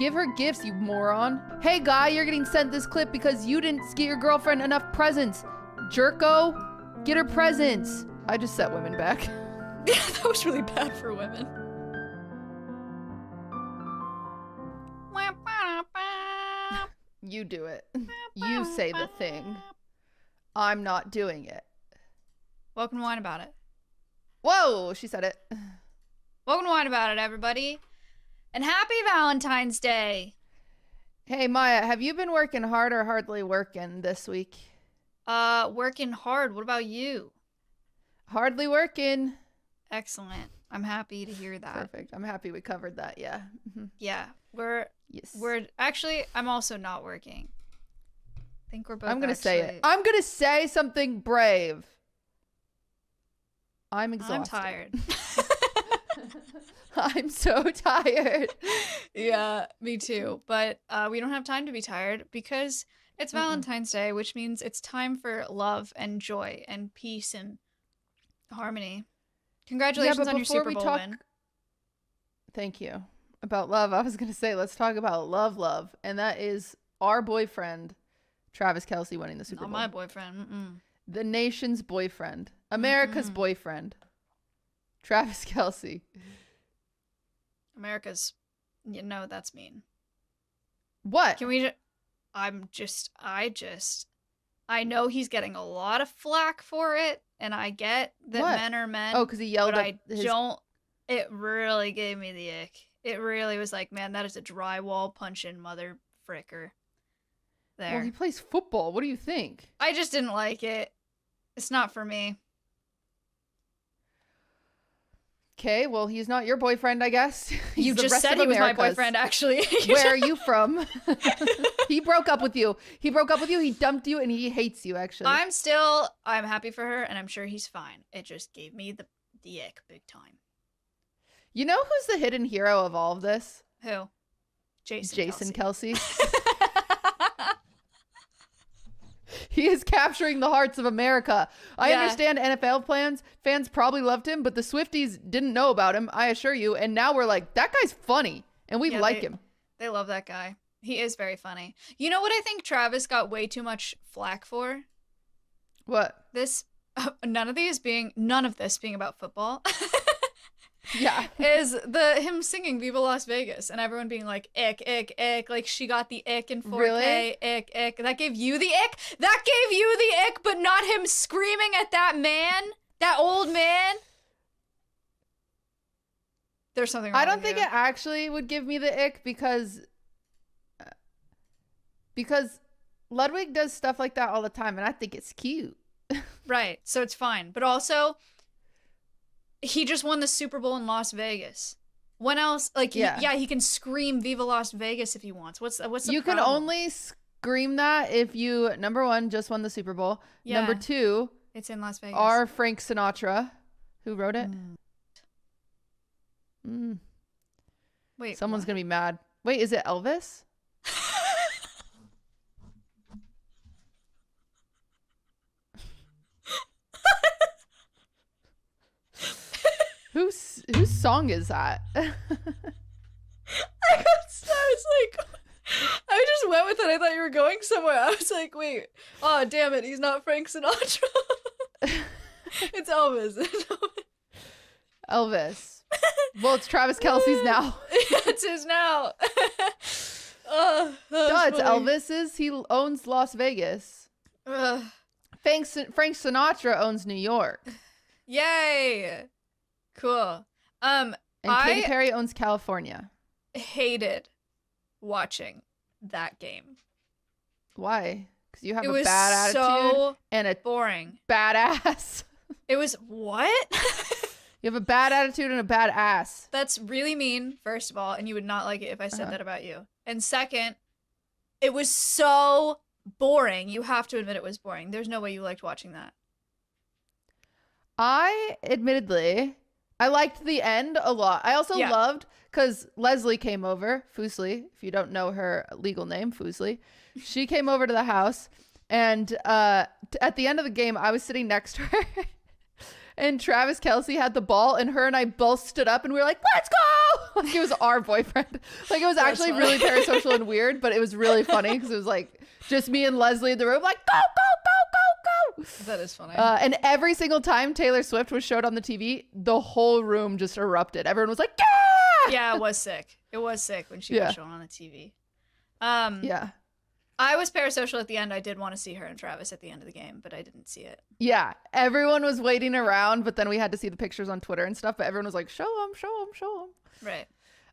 Give her gifts, you moron. Hey, guy, you're getting sent this clip because you didn't get your girlfriend enough presents. Jerko, get her presents. I just set women back. Yeah, that was really bad for women. You do it. You say the thing. I'm not doing it. Welcome to Wine About It. Whoa, she said it. Welcome to Wine About It, everybody. And happy Valentine's Day. Hey, Maya, have you been working hard or hardly working this week? Uh, working hard. What about you? Hardly working. Excellent. I'm happy to hear that. Perfect. I'm happy we covered that. Yeah. Mhm. Yeah, we're Yes. we're actually I'm also not working. I think we're both. I'm gonna say it. I'm gonna say something brave. I'm exhausted. I'm tired. I'm so tired. yeah, me too. But uh, we don't have time to be tired because it's Mm-mm. Valentine's Day, which means it's time for love and joy and peace and harmony. Congratulations but on your Super Bowl talk- win. Thank you. About love, I was gonna say let's talk about love, love, and that is our boyfriend, Travis Kelce, winning the Super Not Bowl. my boyfriend. Mm-mm. the nation's boyfriend, America's Mm-mm. boyfriend, Travis Kelce. America's. You know that's mean. What? Can we? Ju- I'm just. I just. I know he's getting a lot of flack for it, and I get that What? men are men. oh, because he yelled but I his. don't. It really gave me the ick. It really was like, man, that is a drywall punching mother fricker. There. Well, he plays football. What do you think? I just didn't like it. It's not for me. Okay, well, he's not your boyfriend, I guess. He's you just said he was my boyfriend, actually. Where are you from? he broke up with you. He broke up with you. He dumped you, and he hates you. Actually, I'm still. I'm happy for her, and I'm sure he's fine. It just gave me the the ick big time. you know who's the hidden hero of all of this? Who? Jason. Jason Kelce. Kelce. He is capturing the hearts of America. I Yeah. understand NFL plans. Fans probably loved him, but the Swifties didn't know about him, I assure you. And now we're like, that guy's funny. And we Yeah, like they- him. They love that guy. He is very funny. You know what I think Travis got way too much flack for? What? This none of these being none of this being about football Yeah. is the him singing Viva Las Vegas and everyone being like ick ick ick like she got the ick in 4K Really? ick ick that gave you the ick that gave you the ick but not him screaming at that man that old man There's something wrong I don't think you. it actually would give me the ick because uh, because Ludwig does stuff like that all the time and I think it's cute. Right. So it's fine. But also, he just won the Super Bowl in Las Vegas. When else? Like, yeah, Yeah. he, yeah, he can scream "Viva Las Vegas" if he wants. What's what's the you can only scream that if you number 1 just won the Super Bowl. Number 2 It's in Las Vegas. are Frank Sinatra who wrote it. Mm. Mm. Wait, Someone's what? gonna be mad. Wait, is it Elvis? song is that? I got. I was like, I just went with it. I thought you were going somewhere. I was like, wait. Oh damn it! He's not Frank Sinatra. it's Elvis. Elvis. Well, it's Travis Kelce's now. it's his now. oh, Duh, it's. Elvis's. He owns Las Vegas. Ugh. Frank, Sin- Frank Sinatra owns New York, Yay! Cool. Um, and Katy Perry owns California. hated watching that game. Why? Because you have it a was bad attitude so and a boring. badass. It was what? You have a bad attitude and a bad ass. That's really mean, first of all, and you would not like it if I said Uh-huh. that about you. And second, it was so boring. You have to admit it was boring. There's no way you liked watching that. I admittedly, I liked the end a lot. I also Yeah. loved because Leslie came over, Fuslie, if you don't know her legal name, Fuslie. She came over to the house, and uh, t- at the end of the game, I was sitting next to her, and Travis Kelce had the ball, and her and I both stood up, and we were like, "Let's go!" Like it was our boyfriend. Like it was That's actually funny. really parasocial and weird, but it was really funny because it was like just me and Leslie in the room, like go, go, go, That is funny. Uh, and every single time Taylor Swift was showed on the TV, the whole room just erupted. Everyone was like, "Yeah!" yeah, it was sick. It was sick when she Yeah. was shown on the TV. Um, Yeah. I was parasocial at the end. I did want to see her and Travis at the end of the game, but I didn't see it. Yeah, everyone was waiting around, but then we had to see the pictures on Twitter and stuff. But everyone was like, "Show them, show them, show them." Right.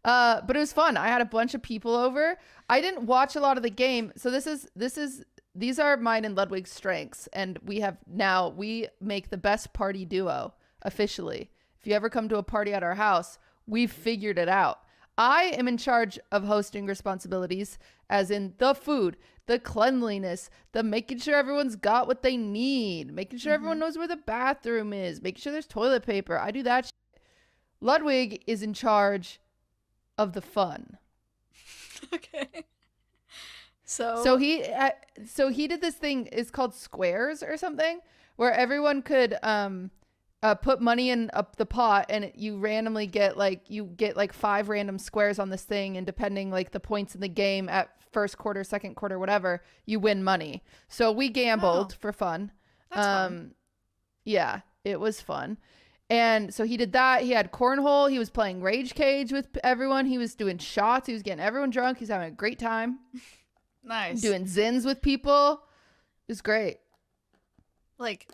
Uh, but it was fun. I had a bunch of people over. I didn't watch a lot of the game, so this is this is these are mine and Ludwig's strengths, and we have now we make the best party duo officially. If you ever come to a party at our house, we've figured it out. I am in charge of hosting responsibilities, as in the food, the cleanliness, the making sure everyone's got what they need, making sure everyone mm-hmm. knows where the bathroom is, making sure there's toilet paper. I do that. Shit. Ludwig is in charge of the fun. okay. So, So he uh, so he did this thing it's called squares or something where everyone could um uh, put money in up the pot and you randomly get like you get like five random squares on this thing and depending like the points in the game at first quarter second quarter whatever you win money. So we gambled Oh. for fun. That's um fun. yeah it was fun. And so he did that. He had cornhole. He was playing rage cage with everyone. He was doing shots. He was getting everyone drunk. He's having a great time nice. doing Zyns with people. It was great. like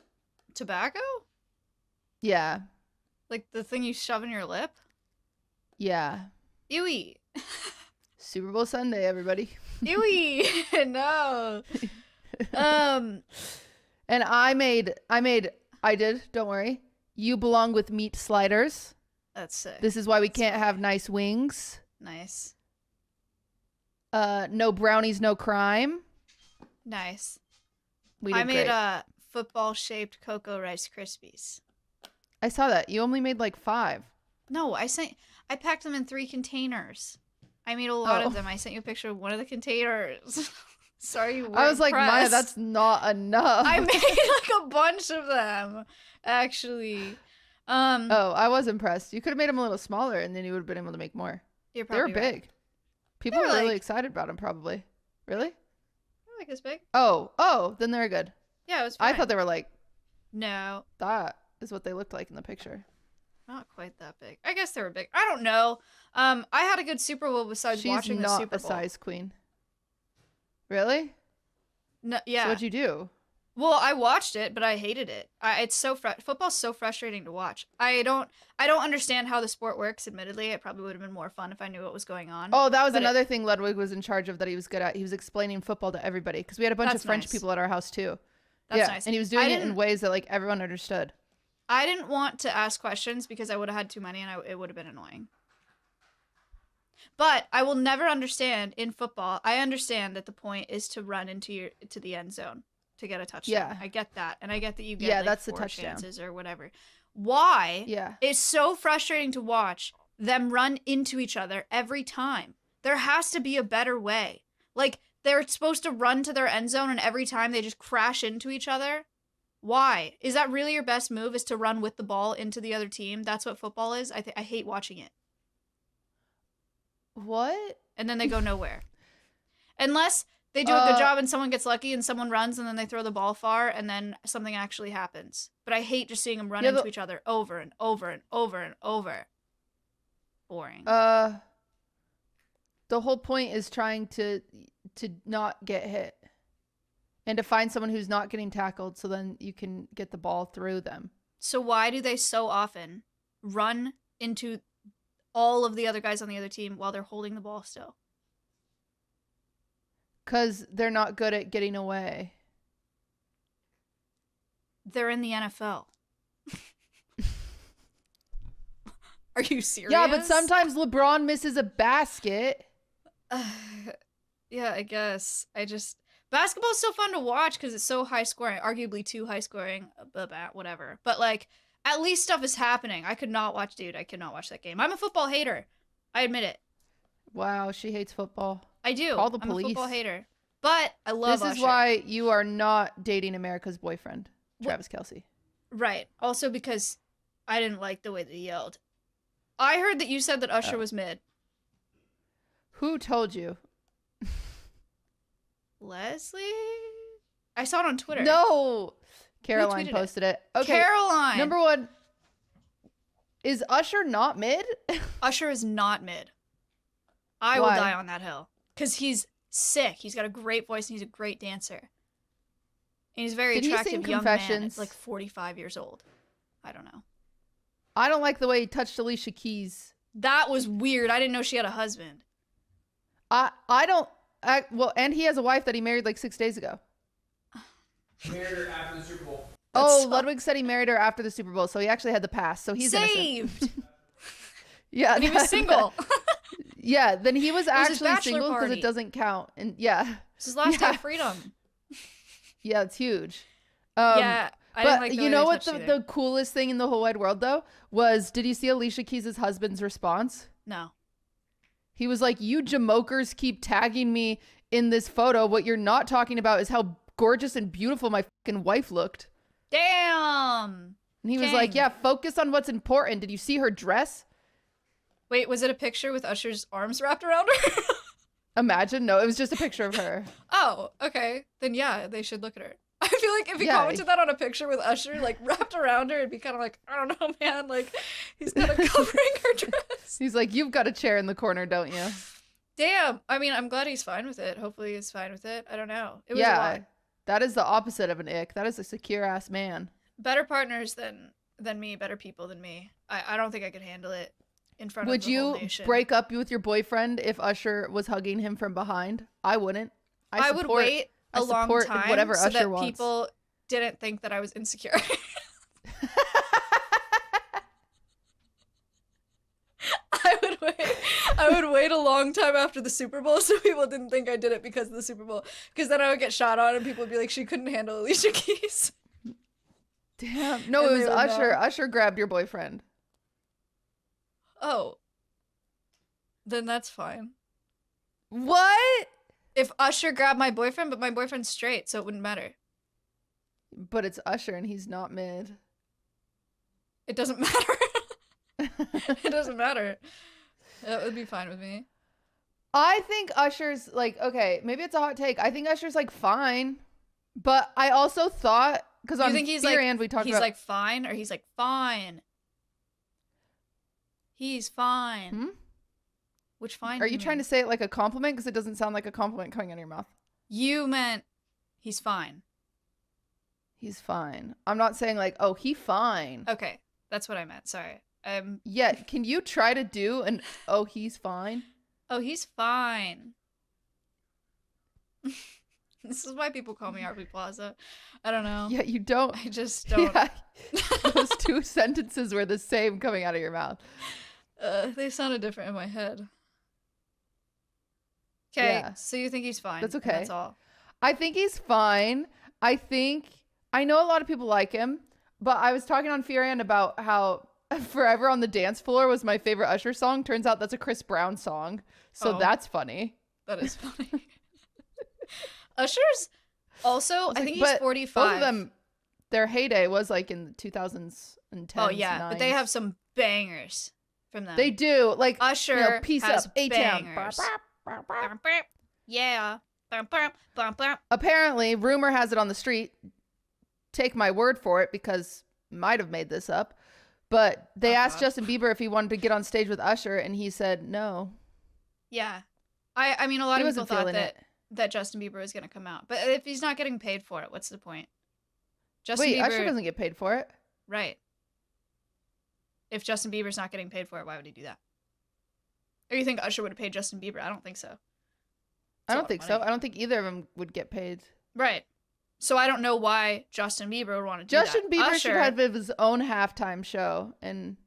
tobacco, Yeah. like the thing you shove in your lip. Yeah. Ewy. Super Bowl Sunday, everybody. Ewy. no. Um. And I made, I made, I did, don't worry. You belong with meat sliders. That's sick. This is why we can't have nice wings. nice. Uh, no brownies, no crime. Nice. We I made great. uh football shaped cocoa rice krispies. I saw that. You only made like five. No, I sent. I packed them in three containers. I made a lot Oh. of them. I sent you a picture of one of the containers. Sorry, you I was like, Maya, that's not enough. I made like a bunch of them, actually. Um, oh, I was impressed. You could have made them a little smaller and then you would have been able to make more. you're They were right. big. People were were really like- excited about them, probably. Really? They're like this big. Oh, oh, then they're good. Yeah, it was. I thought they were like no, that is what they looked like in the picture. not quite that big. I guess they were big. I don't know. Um, I had a good Super Bowl besides She's watching the Super Bowl. She's not a size queen. Really? No, So yeah. what'd you do? Well, I watched it, but I hated it. I, it's so fr- football's so frustrating to watch. I don't I don't understand how the sport works. Admittedly, it probably would have been more fun if I knew what was going on. Oh, that was But it- another thing Ludwig was in charge of that he was good at. He was explaining football to everybody because we had a bunch of French nice. people at our house too. That's yeah, nice. and he was doing it in ways that like everyone understood. I didn't want to ask questions because I would have had too many and I, it would have been annoying. But I will never understand in football. I understand that the point is to run into your to the end zone to get a touchdown. Yeah. I get that, and I get that you get Yeah, like, that's the touchdown. chances or whatever. Why? Yeah. It's so frustrating to watch them run into each other every time. There has to be a better way. Like they're supposed to run to their end zone and every time they just crash into each other. Why? Is that really your best move is to run with the ball into the other team? That's what football is. I th- I hate watching it. What? And then they go nowhere. Unless they do a good Uh, job and someone gets lucky and someone runs and then they throw the ball far and then something actually happens. But I hate just seeing them run Yeah, into the- each other over and over and over and over. Boring. Uh the whole point is trying to to not get hit. And to find someone who's not getting tackled so then you can get the ball through them. So why do they so often run into all of the other guys on the other team while they're holding the ball still? Cuz they're not good at getting away. They're in the NFL. Are you serious? Yeah, but sometimes LeBron misses a basket. yeah, I guess. I just basketball's so fun to watch because it's so high scoring, arguably too high scoring, uh, blah, blah, whatever. But like, at least stuff is happening. I could not watch, dude. I could not watch that game. I'm a football hater. I admit it. Wow, she hates football. I do. Call the I'm a football hater. But I love this is Usher. why you are not dating America's boyfriend, Travis Kelce. Right. Also because I didn't like the way that he yelled. I heard that you said that Usher Oh. was mid. Who told you? Leslie? I saw it on Twitter. No. Caroline tweeted it? posted it. Okay. Caroline. Number one. Is Usher not mid? Usher is not mid. I Why? will die on that hill because he's sick. He's got a great voice and he's a great dancer. And he's a very Did he sing attractive young man. Confessions? At like 45 years old. I don't know. I don't like the way he touched Alicia Keys. That was weird. I didn't know she had a husband. I I don't. I, well, and he has a wife that he married like six days ago. Married her after the Super Bowl. oh, so- Ludwig said he married her after the Super Bowl, so he actually had the past. So he's saved. Yeah, and he was that- single. yeah, then he was was actually bachelor single because it doesn't count. And yeah, It's his last day of freedom. yeah, it's huge. Um, yeah. I but like you know what the, the coolest thing in the whole wide world though was? Did you see Alicia Keys' husband's response? No. He was like, "You jamokers keep tagging me in this photo. What you're not talking about is how gorgeous and beautiful my fucking wife looked." Damn. And he was like, "Yeah, focus on what's important. Did you see her dress? Wait, was it a picture with Usher's arms wrapped around her? Imagine. No, it was just a picture of her. oh, okay. Then yeah, they should look at her. I feel like if he Yeah. commented that on a picture with Usher like wrapped around her, it'd be kind of like I don't know, man. Like he's kind of covering her dress. He's like, "You've got a chair in the corner, don't you?" Damn. I mean, I'm glad he's fine with it. Hopefully, he's fine with it. I don't know. It was yeah, that is the opposite of an ick. That is a secure ass man. better partners than than me, better people than me. I, I don't think I could handle it in front Would of the whole you nation. break up with your boyfriend if Usher was hugging him from behind? I wouldn't. I, would support- wait I a long support time whatever so Usher that wants. people didn't think that I was insecure. I would wait. I would wait a long time after the Super Bowl so people didn't think I did it because of the Super Bowl. Because then I would get shot on and people would be like, she couldn't handle Alicia Keys. Damn. No, And it was Usher. know. Usher grabbed your boyfriend. Oh. Then that's fine. What? If Usher grabbed my boyfriend, but my boyfriend's straight, so it wouldn't matter. But it's Usher and he's not mid. It doesn't matter. it doesn't matter. That would be fine with me. I think Usher's like okay, maybe it's a hot take. I think Usher's like fine, but I also thought because on think he's Fear like and we talked he's about like fine or he's like fine? He's fine. Hmm? Which fine? Are you trying to say it like a compliment? Because it doesn't sound like a compliment coming out of your mouth. You meant he's fine. He's fine. I'm not saying like, oh, he fine. Okay, that's what I meant. Sorry. Um. Yeah, can you try to do an oh, he's fine? Oh, he's fine. this is why people call me Aubrey Plaza. I don't know. Yeah, you don't. I just don't. Yeah, those two sentences were the same coming out of your mouth. Uh, they sounded different in my head. Okay, Yeah. so you think he's fine? That's okay. That's all. I think he's fine. I think I know a lot of people like him, but I was talking on and about how Forever on the Dance Floor was my favorite Usher song. Turns out that's a Chris Brown song. So Oh. that's funny. That is funny. Usher's also, I like- think he's but 45. Both of them, their heyday was like in the 2000s and 10s. Oh yeah, but they have some bangers from them. They do. Like, Usher you know, Peace has Up, A-Town. bangers. Yeah. Apparently, rumor has it on the street. Take my word for it because might have made this up. But they Oh, asked Justin Bieber if he wanted to get on stage with Usher, and he said no. Yeah. I I mean a lot He of people thought that it. That Justin Bieber was going to come out. But if he's not getting paid for it, what's the point? Justin Wait, Bieber Usher doesn't get paid for it. Right. If Justin Bieber's not getting paid for it, why would he do that? Or you think Usher would have paid Justin Bieber? I don't think so. It's I don't think so. I don't think either of them would get paid. Right. So I don't know why Justin Bieber would want to do Justin that. Bieber should have his own halftime show, and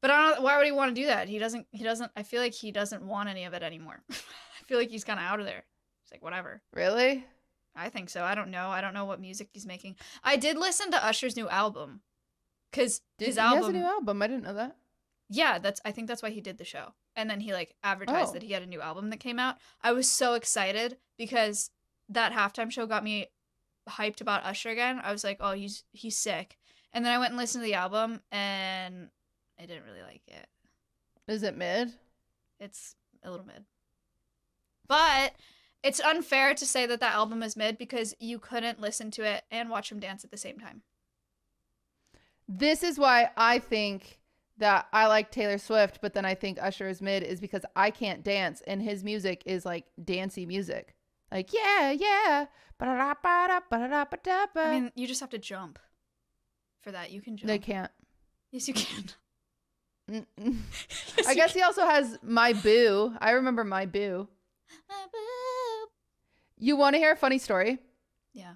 But I don't. Why would he want to do that? He doesn't. He doesn't. I feel like he doesn't want any of it anymore. I feel like he's kind of out of there. Like whatever. really, I think so. I don't know. I don't know what music he's making. I did listen to Usher's new album, cause Did, his he album. has a new album. I didn't know that. Yeah, that's. I think that's why he did the show, and then he like advertised Oh. that he had a new album that came out. I was so excited because that halftime show got me hyped about Usher again. I was like, oh, he's he's sick, And then I went and listened to the album, and I didn't really like it. Is it mid? It's a little mid. But it's unfair to say that that album is mid because you couldn't listen to it and watch him dance at the same time. This is why I think that I like Taylor Swift, but then I think Usher is mid is because I can't dance and his music is like dancey music. Like, yeah, yeah. I mean, you just have to jump for that. You can jump. they can't. Yes, you can. Yes, I guess can. he also has My Boo. I remember My Boo. You want to hear a funny story? Yeah.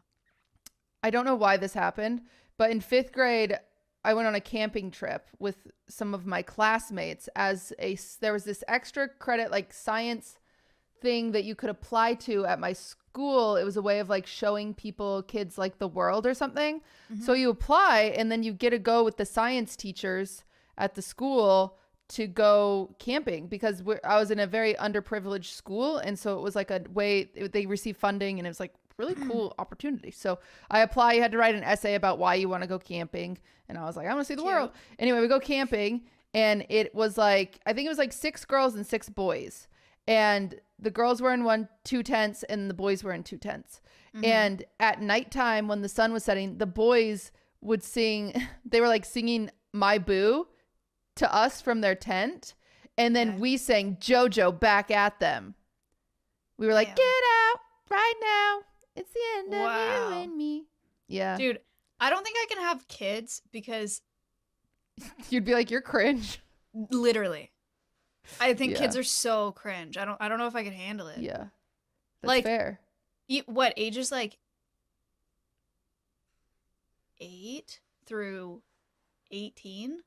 I don't know why this happened, but in fifth grade, I went on a camping trip with some of my classmates as a there was this extra credit like science thing that you could apply to at my school. It was a way of like showing people kids like the world or something. So mm-hmm. you apply and then you get to go with the science teachers at the school to go camping because we're, I was in a very underprivileged school and so it was like a way they receive funding and it was like really cool opportunity. So I apply. You had to write an essay about why you want to go camping, and I was like, I want to see the Cute. world. Anyway, we go camping, and it was like I think it was like six girls and six boys, and the girls were in one two tents, and the boys were in two tents. Mm-hmm. And at nighttime, when the sun was setting, the boys would sing. They were like singing "My Boo" to us from their tent, and then Okay. we sang JoJo back at them. We were like, Damn. "Get out right now! It's the end of Wow. you and me." Yeah, Dude, I don't think I can have kids because you'd be like, "You're cringe." literally, I think Yeah. kids are so cringe. I don't. I don't know if I could handle it. Yeah, that's Like- fair. E- what ages like eight through eighteen?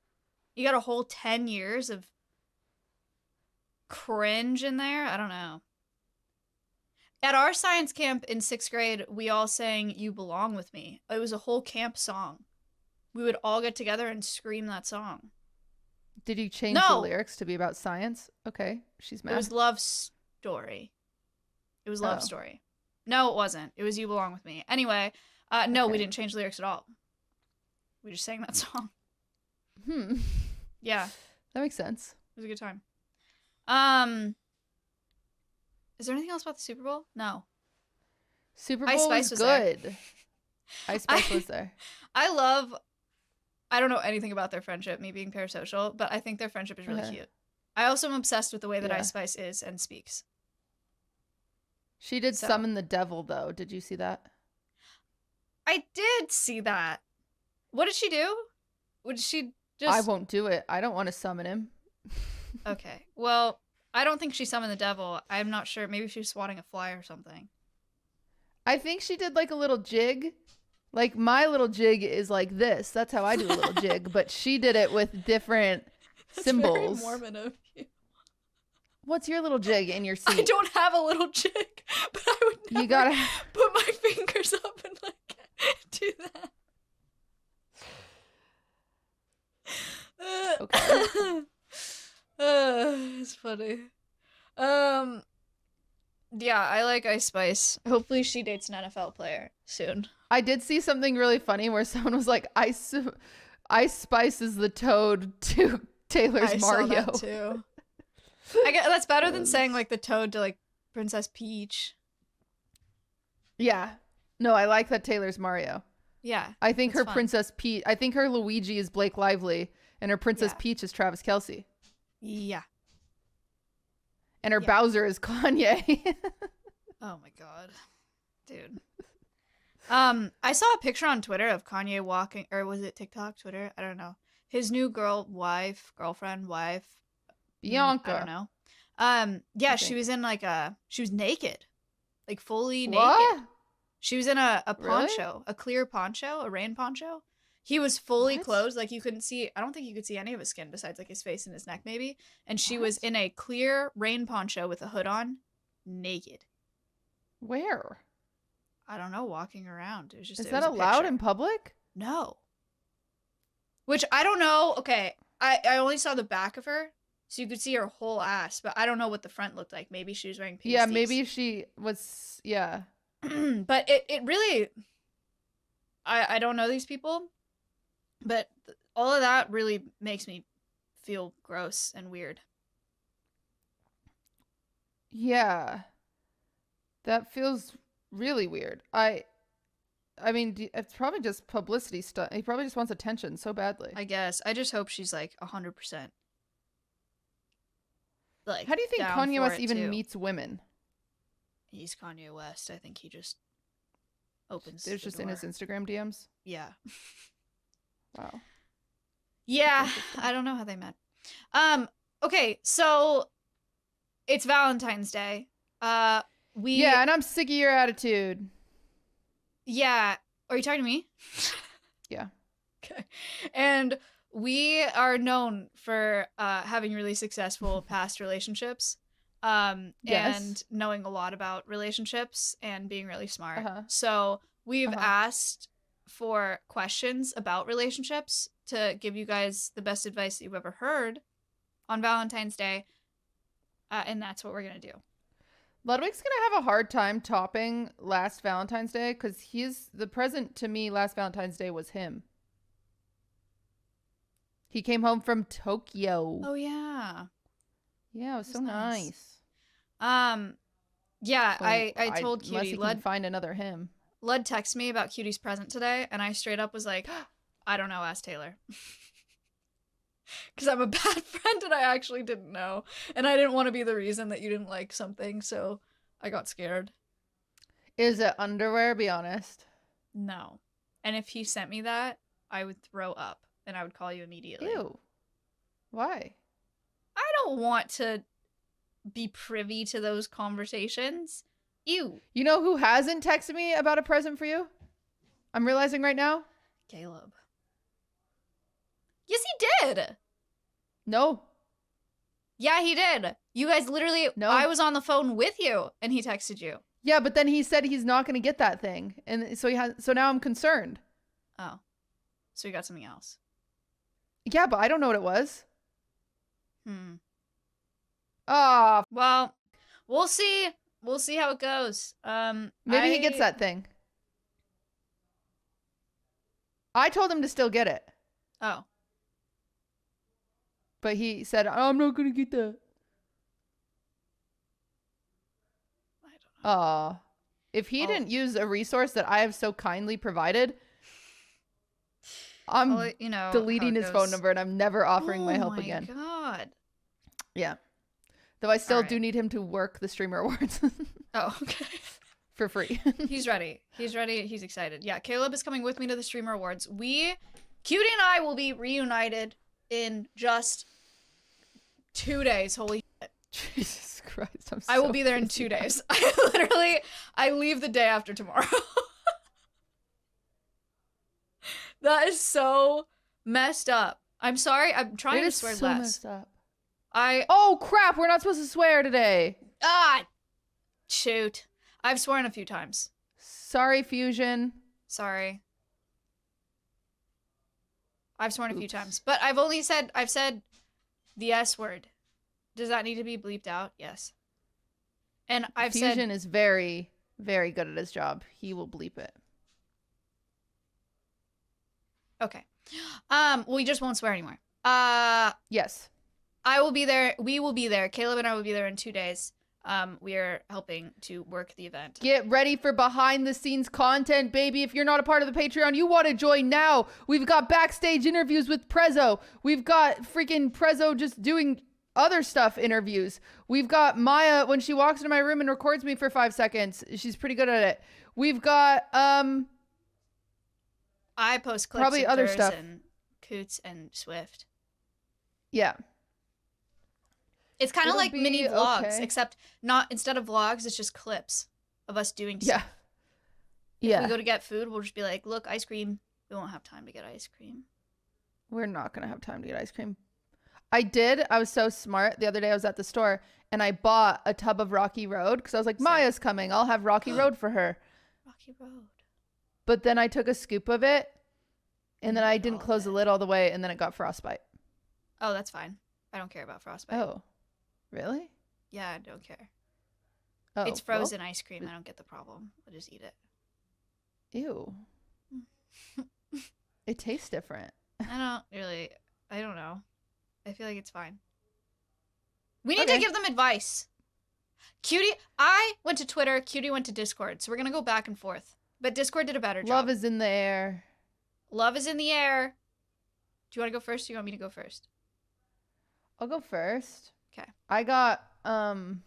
You got a whole ten years of cringe in there. I don't know. At our science camp in sixth grade, we all sang "You Belong with Me." It was a whole camp song. We would all get together and scream that song. Did you change the lyrics to be about science? Okay, she's mad. It was love story. It was love Oh. story. No, it wasn't. It was you belong with me. Anyway, uh, no, we didn't change the lyrics at all. We just sang that song. hmm. Yeah, That makes sense. it was a good time. Um, is there anything else about the Super Bowl? No. Super Bowl Ice Spice was was there. good. Ice Spice I- was there. I love. I don't know anything about their friendship, me being parasocial, but I think their friendship is really Okay. cute. I also am obsessed with the way that Yeah. Ice Spice is and speaks. She did So- summon the devil though. Did you see that? I did see that. What did she do? Would she just? I won't do it. I don't want to summon him. Okay. Well, I don't think she summoned the devil. I'm not sure. Maybe she was swatting a fly or something. I think she did like a little jig. Like my little jig is like this. That's how I do a little jig, but she did it with different symbols. Mormon of you. What's your little jig in your seat? I don't have a little jig, but I would never You gotta put my fingers up and like do that. Okay. Uh, it's funny. Um, yeah, I like Ice Spice. Hopefully, she dates an NFL player soon. I did see something really funny where someone was like, "Ice, Ice Spice is the toad to Taylor's I Mario." saw that too. I guess that's better than saying like the toad to like Princess Peach. Yeah, no, I like that Taylor's Mario. Yeah, I think her fun. Princess Peach. I think her Luigi is Blake Lively, and her Princess Yeah. Peach is Travis Kelce, yeah. and her Yeah. Bowser is Kanye. Oh my god, dude. Um, I saw a picture on Twitter of Kanye walking, or was it TikTok, Twitter? I don't know. His new girl, wife, girlfriend, wife, mm, Bianca. I don't know. Um, yeah, she was in like a, she was naked, like fully naked. What? She was in a, a Really? poncho, a clear poncho, a rain poncho. He was fully What? clothed, like you couldn't see. I don't think you could see any of his skin besides like his face and his neck, maybe. And she was in a clear rain poncho with a hood on, naked. Where? I don't know, walking around. It was just Is that allowed in public? No. Which I don't know. Okay, I I only saw the back of her, so you could see her whole ass, but I don't know what the front looked like. Maybe she was wearing Yeah, maybe she was. Yeah. but it, it really I I don't know these people, But th- all of that really makes me feel gross and weird. Yeah. That feels really weird. I I mean, it's probably just publicity stuff. He probably just wants attention so badly. I guess. I just hope she's like 100%. Like How do you think Kanye West even too. meets women? He's Kanye West. I think he just opens There's the just in his. Instagram DMs. Yeah. Wow. Yeah. I don't know how they met. Um okay, so it's Valentine's Day. Uh we yeah, and I'm sick of your attitude. Yeah. Are you talking to me? Yeah. Okay. And we are known for uh, having really successful past relationships. Um, Yes. and knowing a lot about relationships and being really smart. Uh-huh. So we've Uh-huh. asked for questions about relationships to give you guys the best advice that you've ever heard on Valentine's Day. Uh, and that's what we're gonna do. Ludwig's gonna have a hard time topping last Valentine's Day because he's the present to me. Last Valentine's Day was him. He came home from Tokyo. Oh yeah. yeah, it was That's so nice. nice. Um, yeah. I I told unless QT he Lud can find another him. Lud texted me about QT's present today, and I straight up was like, I don't know, ask Taylor. Because I'm a bad friend and I actually didn't know. And I didn't want to be the reason that you didn't like something, so I got scared. Is it underwear? Be honest. No. And if he sent me that, I would throw up and I would call you immediately. Ew. Why? I don't want to be privy to those conversations. Ew. You know who hasn't texted me about a present for you? I'm realizing right now. Caleb. Yes, he did. No. Yeah, he did. You guys literally, No. I was on the phone with you and he texted you. Yeah, but then he said he's not going to get that thing, and so he has. So now I'm concerned. Oh. So you got something else. Yeah, but I don't know what it was. Hmm. Ah, Well, we'll see. We'll see how it goes. Um maybe he gets that thing. I told him to still get it, Oh. but he said I'm not going to get that. I don't know. Ah, if he Oh. didn't use a resource that I have so kindly provided, I'm Well, you know. deleting his phone number and I'm never offering my Oh help again. Oh my god. Yeah. Though I still Alright. do need him to work the streamer awards Oh, okay. for free. He's ready. He's ready. He's excited. Yeah, Caleb is coming with me to the streamer awards. We, QT and I will be reunited in just two days. Holy Jesus Christ. I'm so I will be there in two days. I literally, I leave the day after tomorrow. that is so messed up. I'm sorry. I'm trying It to swear so less. messed up. I Oh crap, we're not supposed to swear today. ah shoot. I've sworn a few times. Sorry, Fusion. Sorry. I've sworn a few times, but I've only said I've said the S word. Does that need to be bleeped out? Yes. And I've Fusion said is very, very good at his job. He will bleep it. okay. Um, we just won't swear anymore. Uh, Yes. I will be there. We will be there. Caleb and I will be there in two days. Um, we are helping to work the event. Get ready for behind the scenes content, baby. If you're not a part of the Patreon, you want to join now. We've got backstage interviews with Prezzo. We've got freaking Prezzo just doing other stuff interviews. We've got Maya when she walks into my room and records me for 5 seconds. She's pretty good at it. We've got um I post clips Probably of other stuff. and Coots and Swift. yeah. It's kind of like mini vlogs, okay. except not instead of vlogs, it's just clips of us doing Yeah. stuff. Yeah. we go to get food, we'll just be like, look, ice cream. We won't have time to get ice cream. We're not gonna have time to get ice cream. I did. I was so smart. The other day I was at the store and I bought a tub of Rocky Road because I was like. Maya's coming. I'll have Rocky Road for her. Rocky Road. But then I took a scoop of it and then I didn't oh, close the lid all the way and then it got frostbite. Oh, that's fine. I don't care about frostbite. Oh, really? Yeah, I don't care. Oh, it's well, frozen ice cream. I don't get the problem. I just eat it. ew. it tastes different. I don't really. I don't know. I feel like it's fine. We need Okay. to give them advice. QT, I went to Twitter. QT went to Discord. So we're gonna go back and forth. But Discord did a better job. Love is in the air. Love is in the air. Do you want to go first? Or do you want me to go first? I'll go first. 'Kay. I got um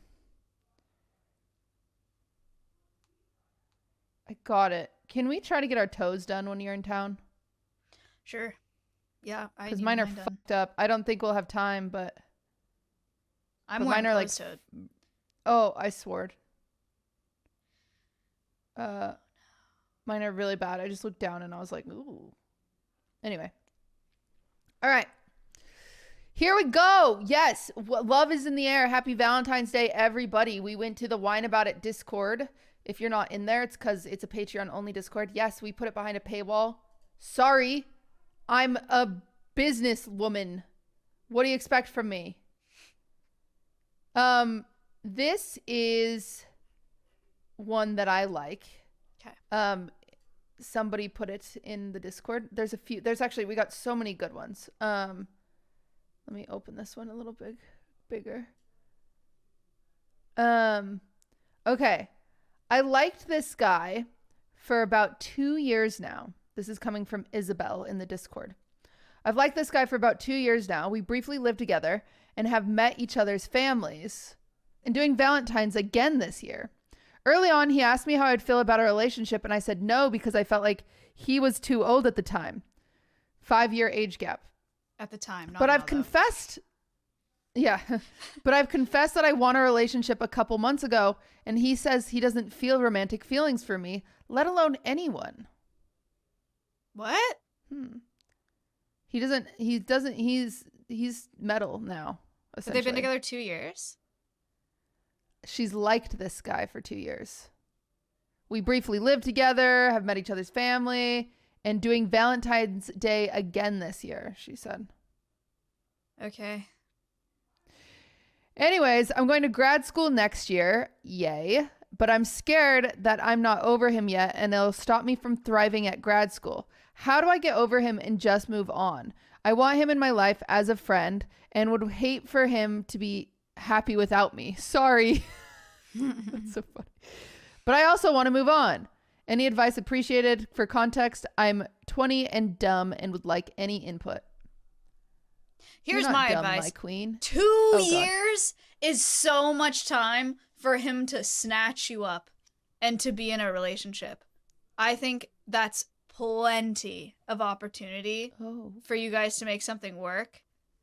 I got it. Can we try to get our toes done when you're in town? Sure. Yeah, I Because mine are done. fucked up. I don't think we'll have time, but I'm but mine are, like, closed-toed. oh, I swore. Uh, mine are really bad. I just looked down and I was like, ooh. Anyway, all right. Here we go. Yes, love is in the air. Happy Valentine's Day, everybody. We went to the Wine About It Discord. If you're not in there, it's because it's a Patreon only Discord. Yes, we put it behind a paywall. Sorry, I'm a businesswoman. What do you expect from me? Um, this is one that I like. 'Kay. Um, somebody put it in the Discord. There's a few. There's actually we got so many good ones. Um, let me open this one a little big, bigger. Um, okay, I liked this guy for about two years now. This is coming from Isabel in the Discord. I've liked this guy for about two years now. We briefly lived together and have met each other's families and doing Valentine's again this year. Early on, he asked me how I'd feel about our relationship, and I said no because I felt like he was too old at the time. Five year age gap. At the time. Not but I've confessed. Yeah. but I've confessed that I want a relationship a couple months ago, and he says he doesn't feel romantic feelings for me, let alone anyone. What? Hmm. He doesn't, he doesn't, he's, he's metal now. So they've been together two years. she's liked this guy for two years. We briefly lived together, have met each other's family, and doing Valentine's Day again this year, she said. Okay. Anyways, I'm going to grad school next year. Yay. But I'm scared that I'm not over him yet and it'll stop me from thriving at grad school. How do I get over him and just move on? I want him in my life as a friend and would hate for him to be happy without me. Sorry. That's so funny. But I also want to move on. Any advice appreciated? For context, I'm 20 and dumb and would like any input. Here's my dumb, advice. my queen. Two Oh, years is so much time for him to snatch you up and to be in a relationship. I think that's plenty of opportunity Oh. for you guys to make something work.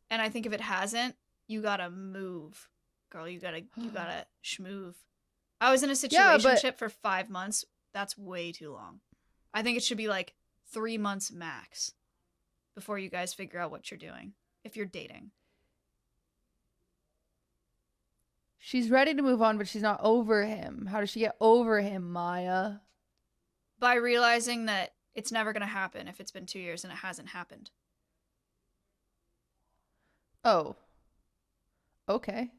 And I think if it hasn't, you gotta move. Girl, you gotta you gotta schmove. I was in a Yeah, but- for five months. That's way too long. I think it should be like three months max before you guys figure out what you're doing. If you're dating. She's ready to move on, but she's not over him. How does she get over him, Maya? by realizing that it's never going to happen if it's been two years and it hasn't happened. Oh. Okay.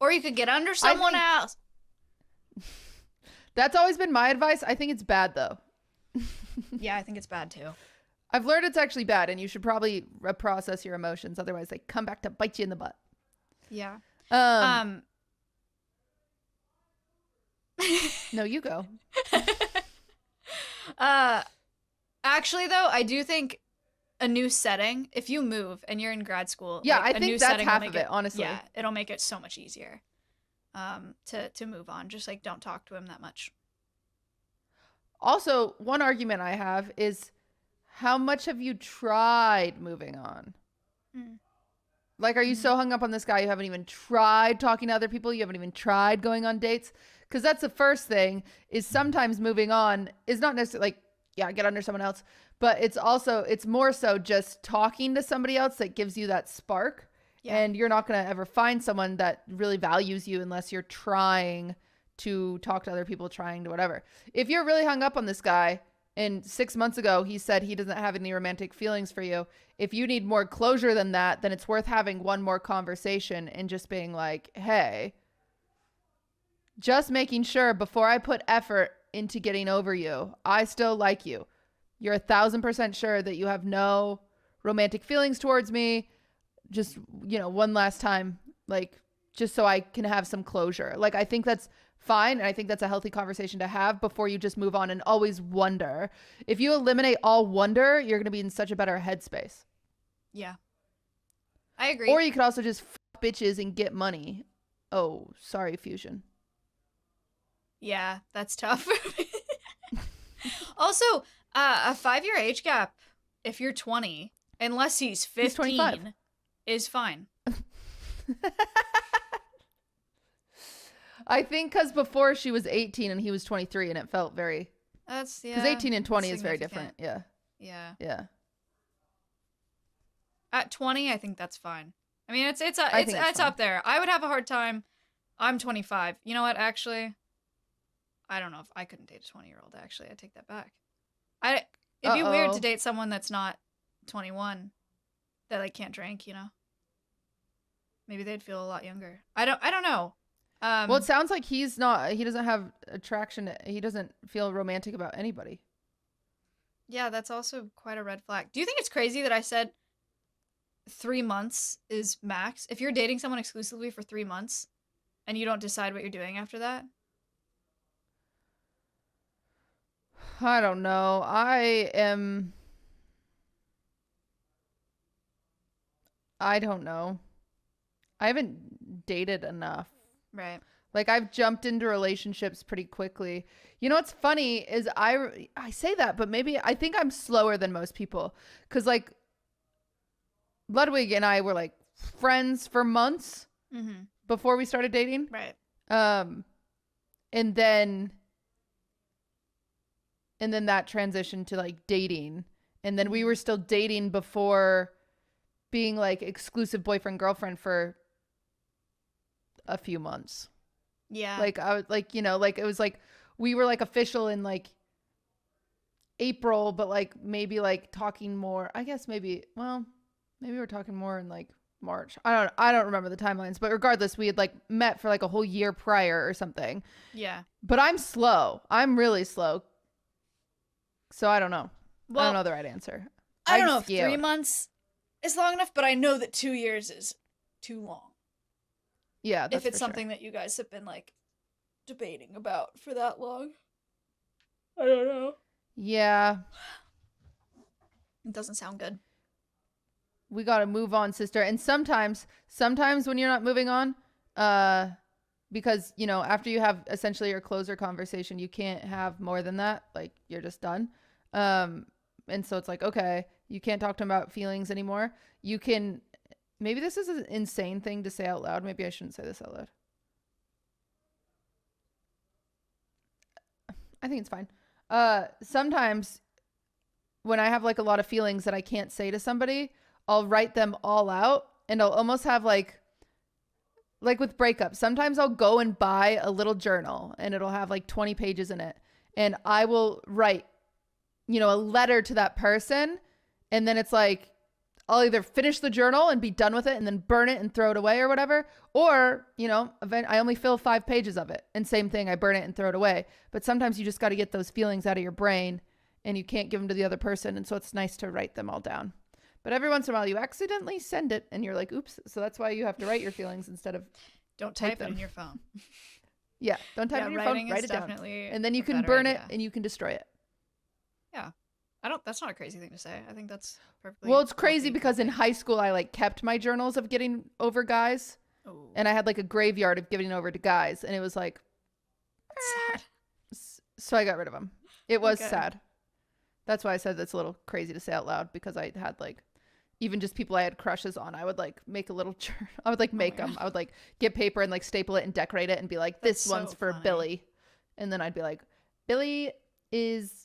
Or you could get under someone think- else. That's always been my advice. I think it's bad though. Yeah, I think it's bad too. I've learned it's actually bad, and you should probably process your emotions. Otherwise, they come back to bite you in the butt. Yeah. Um, Um. no, you go. uh, actually, though, I do think a new setting. If you move and you're in grad school, Yeah, like, I a think new that's setting will half make of it, honestly. Yeah, it'll make it so much easier. Um, to to move on. Just like don't talk to him that much. Also, one argument I have is how much have you tried moving on? Mm. Like, are you Mhm. so hung up on this guy you haven't even tried talking to other people? You haven't even tried going on dates? Because that's the first thing. Is sometimes moving on is not necessarily like yeah, get under someone else, but it's also it's more so just talking to somebody else that gives you that spark. Yeah. And you're not gonna ever find someone that really values you unless you're trying to talk to other people, trying to whatever. If you're really hung up on this guy, and six months ago he said he doesn't have any romantic feelings for you, if you need more closure than that, then it's worth having one more conversation and just being like, hey, just making sure before I put effort into getting over you, I still like you. You're a thousand percent sure that you have no romantic feelings towards me just you know one last time like just so i can have some closure like i think that's fine and i think that's a healthy conversation to have before you just move on and always wonder if you eliminate all wonder you're going to be in such a better headspace Yeah. I agree. or you could also just f- bitches and get money oh sorry fusion Yeah, that's tough. also, uh, a five year age gap, if you're 20, unless he's 15, He's 25. Is fine. i think because before she was 18 and he was 23 and it felt very That's, yeah. because 18 and 20 is very different yeah Yeah. yeah At 20, I think that's fine. I mean, it's it's uh, I it's it's it's up there. I would have a hard time. I'm 25. You know what? Actually, I don't know if I couldn't date a 20 year old. Actually, I take that back. I it'd be weird Uh-oh. to date someone that's not 21 that like can't drink. You know. Maybe they'd feel a lot younger. I don't. I don't know. Um, well, it sounds like he's not. He doesn't have attraction. He doesn't feel romantic about anybody. Yeah, that's also quite a red flag. Do you think it's crazy that I said three months is max? If you're dating someone exclusively for three months and you don't decide what you're doing after that? I don't know. I am. I don't know. I haven't dated enough. Right. Like I've jumped into relationships pretty quickly. You know what's funny is I I say that, but maybe I think I'm slower than most people cuz like Ludwig and I were like friends for months Mm-hmm. before we started dating. Right. Um and then and then that transitioned to like dating. And then we were still dating before being like exclusive boyfriend girlfriend for a few months. Yeah. Like I was like, you know, like it was like we were like official in like April, but like maybe like talking more. I guess maybe well, maybe we're talking more in like March. I don't I don't remember the timelines, but regardless, we had like met for like a whole year prior or something. yeah. But I'm slow. I'm really slow. So I don't know. I don't know the right answer. I don't I'm know if three months is long enough, but I know that two years is too long. Yeah, that's if it's for sure. something that you guys have been like debating about for that long. I don't know. Yeah, It doesn't sound good. we got to move on, sister. And sometimes, sometimes when you're not moving on, uh, because you know, after you have essentially your closer conversation, you can't have more than that. Like you're just done. Um, and so it's like, okay, you can't talk to him about feelings anymore. You can. Maybe this is an insane thing to say out loud. Maybe I shouldn't say this out loud. I think it's fine. Uh, sometimes when I have like a lot of feelings that I can't say to somebody, I'll write them all out and I'll almost have like like with breakups. Sometimes I'll go and buy a little journal and it'll have like 20 pages in it and I will write you know a letter to that person and then it's like I'll either finish the journal and be done with it and then burn it and throw it away or whatever or you know event I only fill 5 pages of it and same thing I burn it and throw it away. But sometimes you just got to get those feelings out of your brain and you can't give them to the other person and so it's nice to write them all down. But every once in a while you accidentally send it and you're like, oops. So that's why you have to write your feelings instead of, Don't Type type, it them. in your phone. yeah, don't type yeah, it in your phone, write it down. And then you can burn idea. it and you can destroy it. I don't. That's not a crazy thing to say. I think that's perfectly. Well, it's crazy because in high school I like kept my journals of getting over guys Oh, and I had like a graveyard of giving over to guys and it was like, sad. so I got rid of them. It was Okay. sad. That's why I said that's a little crazy to say out loud because I had like even just people I had crushes on. I would like make a little journal. I would like oh make Oh them. I would like get paper and like staple it and decorate it and be like, this That's one's so for funny. Billy. And then I'd be like, Billy is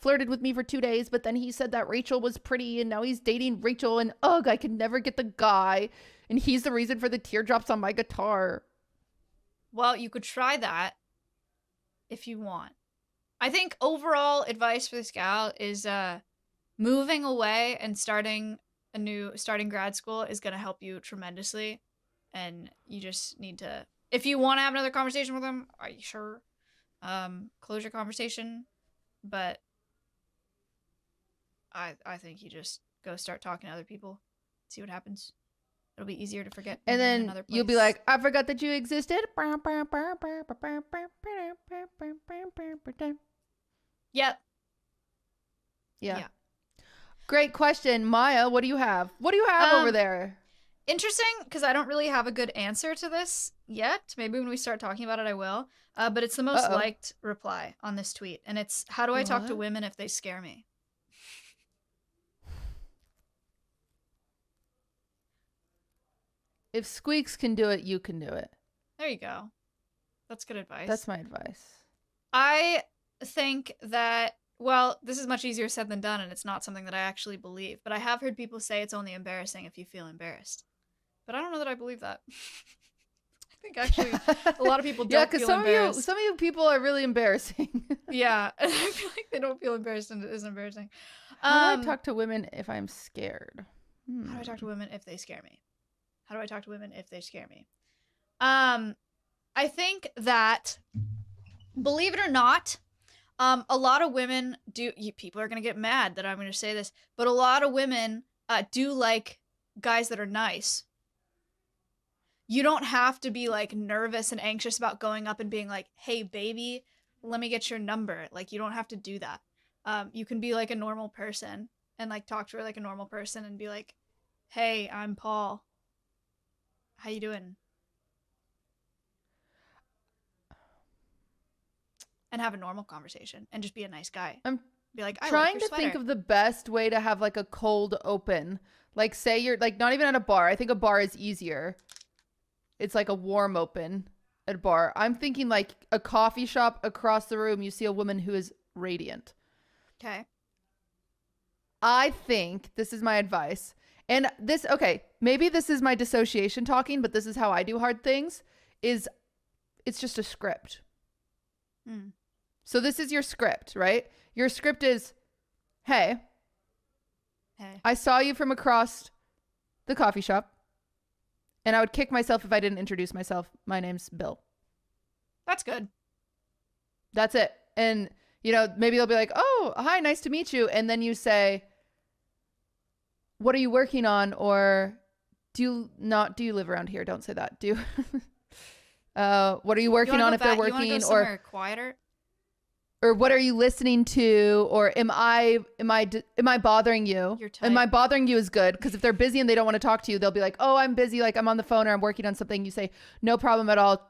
flirted with me for two days, but then he said that Rachel was pretty and now he's dating Rachel and ugh, I could never get the guy. And he's the reason for the teardrops on my guitar. Well, you could try that if you want. I think overall advice for this gal is uh moving away and starting a new starting grad school is going to help you tremendously and you just need to if you want to have another conversation with him, are you sure? Um close your conversation, but I I think you just go start talking to other people, see what happens. It'll be easier to forget. And when you're in then you'll be like, I forgot that you existed. "Yep, Yeah. Yeah. Great question. Maya, what do you have? What do you have over Um, there? interesting," because I don't really have a good answer to this yet. Maybe when we start talking about it, I will. Uh, but it's the most Uh-oh. liked reply on this tweet, and it's, "How do I talk to women if they scare me?" If Squeex can do it, you can do it. There you go. That's good advice. That's my advice. I think that well, this is much easier said than done, and it's not something that I actually believe. But I have heard people say it's only embarrassing if you feel embarrassed. But I don't know that I believe that. I think actually a lot of people don't yeah, because some of you, some of you people are really embarrassing. yeah, I feel like they don't feel embarrassed, and it is embarrassing. How Um, do I talk to women if I'm scared? How do I talk Hmm. to women if they scare me? How do I talk to women if they scare me? Um, I think that, believe it or not, um, a lot of women do. You, people are gonna get mad that I'm gonna say this, but a lot of women uh, do like guys that are nice. You don't have to be like nervous and anxious about going up and being like, "Hey, baby, let me get your number." Like, you don't have to do that. Um, you can be like a normal person and like talk to her like a normal person and be like, "Hey, I'm Paul. How you doing?" And have a normal conversation and just be a nice guy. I'm Be like, I trying like to think of the best way to have like a cold open. Like say you're like not even at a bar. I think a bar is easier. It's like a warm open at a bar. I'm thinking like a coffee shop across the room. You see a woman who is radiant. Okay. I think this is my advice. And this okay, maybe this is my dissociation talking, but this is how I do hard things is it's just a script. Mm. So this is your script, right? Your script is hey, Hey. I saw you from across the coffee shop, and I would kick myself if I didn't introduce myself. My name's Bill. That's good. That's it. And, you know, maybe they'll be like, oh, hi, nice to meet you. And then you say, what are you working on? Or do you not, do you live around here? Don't say that. Do you? uh, what are you You working wanna on if they're back- you working? Or, quieter. or what are you listening to or am i am i am i bothering you am i bothering you is good because if they're busy and they don't want to talk to you they'll be like oh i'm busy like i'm on the phone or i'm working on something you say no problem at all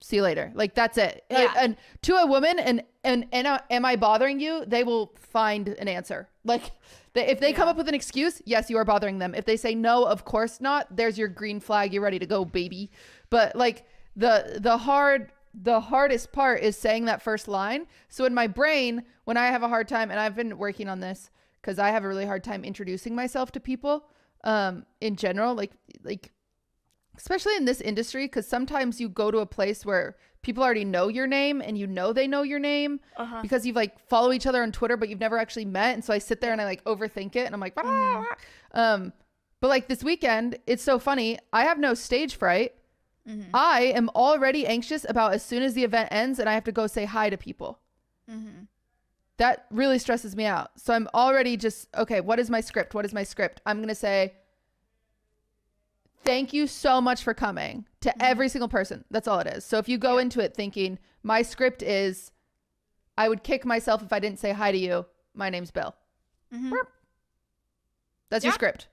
see you later. Like that's it. Yeah. and to a woman and and and uh, am i bothering you? They will find an answer. Like they, if they come up with an excuse yes you are bothering them. If they say no of course not. There's your green flag. You're ready to go baby. But like the the hard the hardest part is saying that first line. So in my brain when i have a hard time and i've been working on this because i have a really hard time introducing myself to people um in general like like especially in this industry because sometimes you go to a place where people already know your name and you know they know your name Uh-huh. because you've like follow each other on Twitter, but you've never actually met. And so I sit there and I like overthink it, and I'm like, "Blah, blah, blah." um, but like this weekend, it's so funny. I have no stage fright. Mm-hmm. I am already anxious about as soon as the event ends and I have to go say hi to people. Mm-hmm. That really stresses me out. So I'm already just okay. What is my script? What is my script? I'm gonna say. Thank you so much for coming to Mm-hmm. every single person. That's all it is. So if you go into it thinking my script is, I would kick myself if I didn't say hi to you. My name's Bill. Mhm. Burp. That's your script.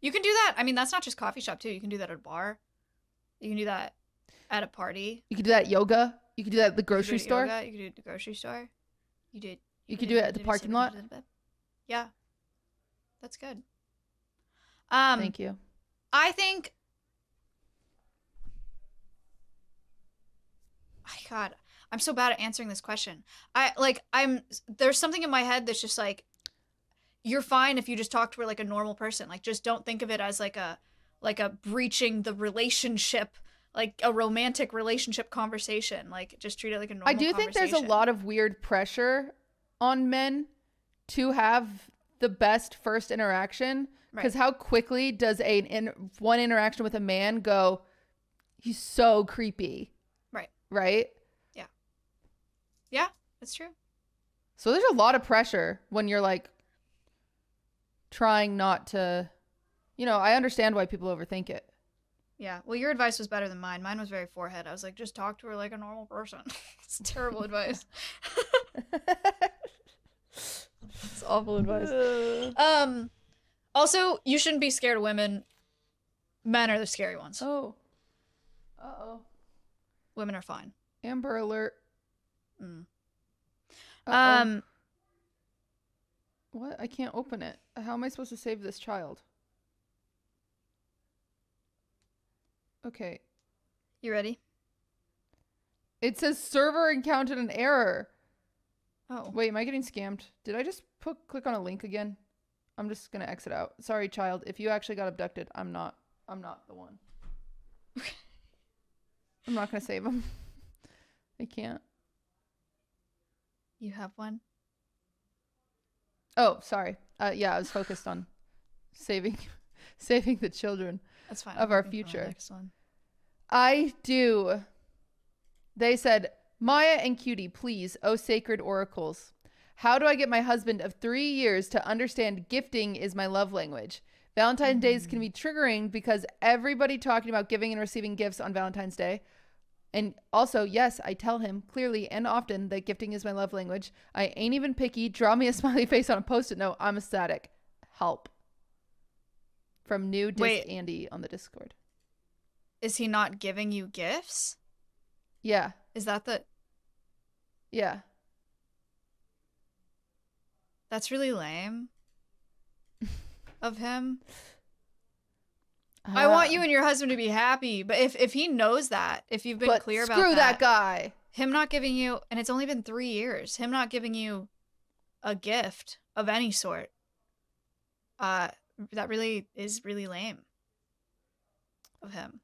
You can do that. I mean, that's not just coffee shop too. You can do that at a bar. You can do that at a party. You can do that at yoga. You could do that at the You can grocery at store. yoga, You can do it at the grocery store. You did. You could do it at the parking lot. Yeah, that's good. Um, Thank you. I think. My God, I'm so bad at answering this question. I like I'm there's something in my head that's just like you're fine if you just talk to her like a normal person. Like just don't think of it as like a like a breaching the relationship, like a romantic relationship conversation. Like just treat it like a normal I do think there's a lot of weird pressure on men to have the best first interaction because Right. how quickly does a in, one interaction with a man go he's so creepy Right. right Yeah. Yeah, that's true. so there's a lot of pressure when you're like trying not to you know, I understand why people overthink it. Yeah. Well, your advice was better than mine. Mine was very forehead. I was like, just talk to her like a normal person. it's terrible advice. it's awful advice. Um. Also, you shouldn't be scared of women. Men are the scary ones. oh. Uh-oh. Women are fine. Amber alert. Mm. Uh-oh. Um. what? I can't open it. How am I supposed to save this child? Okay. You ready? It says server encountered an error. Oh. Wait, am I getting scammed? Did I just put click on a link again? I'm just gonna exit out. Sorry, child. If you actually got abducted, I'm not. I'm not the one. I'm not gonna save him. I can't. You have one. Oh, sorry. Uh, yeah, I was focused on saving, saving the children. That's fine. Of I'm our looking for the future. Next one. I do. They said, Maya and QT, please, oh sacred oracles. How do I get my husband of three years to understand gifting is my love language? Valentine's Days can be triggering because everybody talking about giving and receiving gifts on Valentine's Day. And also, yes, I tell him clearly and often that gifting is my love language. I ain't even picky. Draw me a smiley face on a post it note. I'm ecstatic. Help. From new disc Wait. Andy on the Discord. Is he not giving you gifts? Yeah. Is that the? Yeah. That's really lame. of him. I Uh, want you and your husband to be happy, but if if he knows that, if you've been clear about screw that, that guy. him not giving you, and it's only been three years, him not giving you a gift of any sort, uh, that really is really lame of him.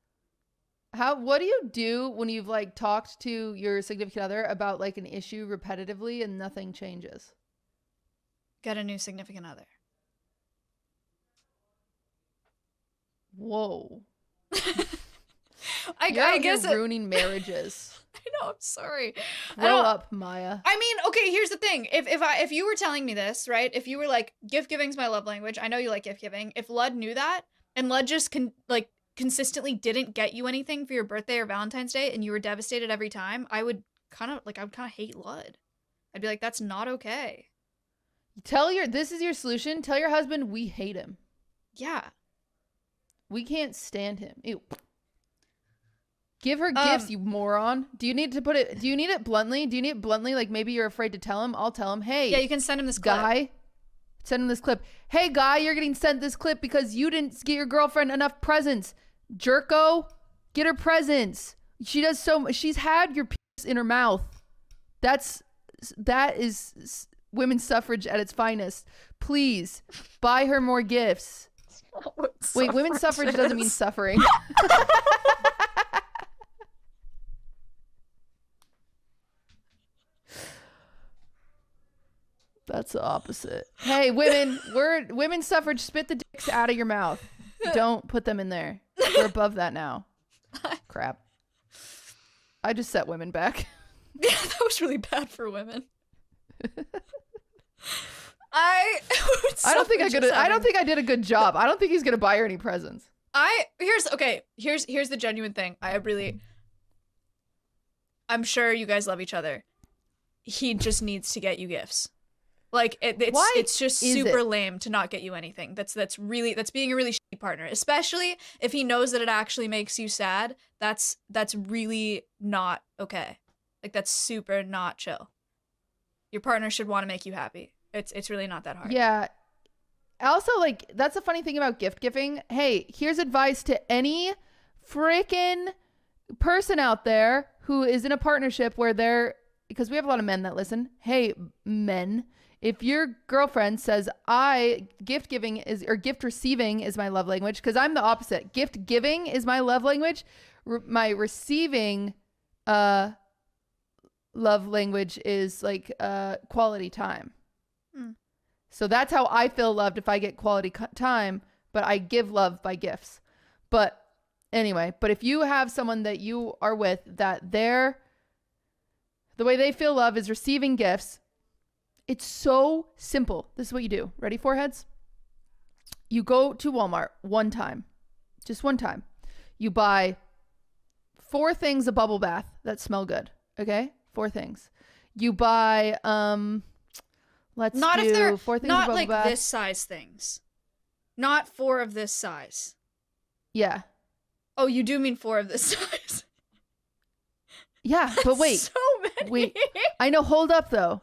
How what do you do when you've like talked to your significant other about like an issue repetitively and nothing changes? Get a new significant other. Whoa. I, I guess it, ruining marriages. I know. I'm sorry. Grow up, Maya. I mean, okay, here's the thing. If if I if you were telling me this, right? If you were like gift giving's my love language, I know you like gift giving. If Lud knew that and Lud just can like consistently didn't get you anything for your birthday or Valentine's Day and you were devastated every time, I would kind of like I would kind of hate Lud. I'd be like that's not okay. Tell your this is your solution. Tell your husband we hate him. Yeah. We can't stand him. Ew. Give her Um, gifts, you moron. Do you need to put it do you need it bluntly? Do you need it bluntly? Like maybe you're afraid to tell him? I'll tell him, hey, Yeah, you can send him this clip. guy send him this clip hey guy you're getting sent this clip because you didn't get your girlfriend enough presents jerko get her presents she does so much she's had your piece in her mouth that's that is women's suffrage at its finest please buy her more gifts wait women's suffrage doesn't mean suffering That's the opposite. Hey, women, we're women's suffrage. Spit the dicks out of your mouth. Don't put them in there. We're above that now. Crap. I just set women back. Yeah, that was really bad for women. I I don't think I could. I don't think I did a good job. I don't think he's gonna buy her any presents. I here's okay. Here's here's the genuine thing. I really I'm sure you guys love each other. He just needs to get you gifts. Like it, it's Why it's just super it? lame to not get you anything. That's that's really that's being a really shitty partner, especially if he knows that it actually makes you sad. That's that's really not okay. Like that's super not chill. Your partner should want to make you happy. It's it's really not that hard. Yeah. Also, like that's the funny thing about gift giving. Hey, here's advice to any freaking person out there who is in a partnership where they're because we have a lot of men that listen. Hey, men, if your girlfriend says I gift giving is or gift receiving is my love language because I'm the opposite. Gift giving is my love language. Re- my receiving uh love language is like uh quality time. mm. So that's how I feel loved if I get quality co- time, but I give love by gifts. But anyway, but if you have someone that you are with that they're the way they feel love is receiving gifts, it's so simple. This is what you do. Ready, foreheads? you go to Walmart one time, just one time. You buy four things a bubble bath that smell good. Okay, four things. You buy um, let's Not do if they're four things not like bath. this size things. Not four of this size. Yeah, Oh, you do mean four of this size. yeah. But wait, so many. wait. I know. Hold up though.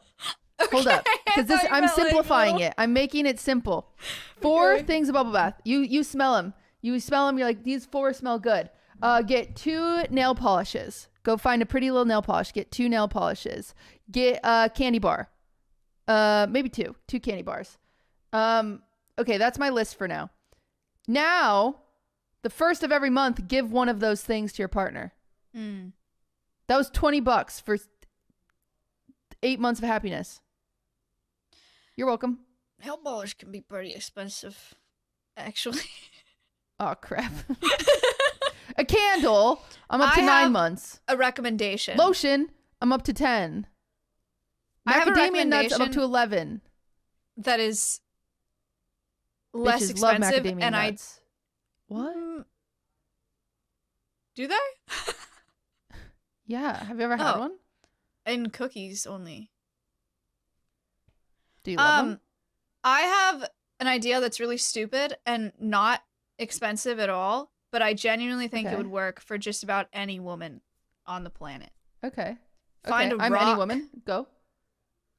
Hold up, because this I'm meant, like, simplifying it. I'm making it simple. Four Okay. things of bubble bath. You you smell them. You smell them. You're like these four smell good. Uh, get two nail polishes. Go find a pretty little nail polish. Get two nail polishes. Get a candy bar. Uh, maybe two. Two candy bars. Um, okay, that's my list for now. Now, the first of every month, give one of those things to your partner. Mm. That was 20 bucks for eight months of happiness. You're welcome. Polish can be pretty expensive, actually. Oh, crap. a candle, I'm up to I nine months. A recommendation. Lotion, I'm up to 10. I have a Macadamia nuts, I'm up to 11. that is less Bitches expensive, and nuts. What? Mm. Do they? Yeah. Have you ever had Oh. one? In cookies only. Do you love Um, them? I have an idea that's really stupid and not expensive at all, but I genuinely think Okay. it would work for just about any woman on the planet. Okay. Find okay. a I'm rock. any woman. Go.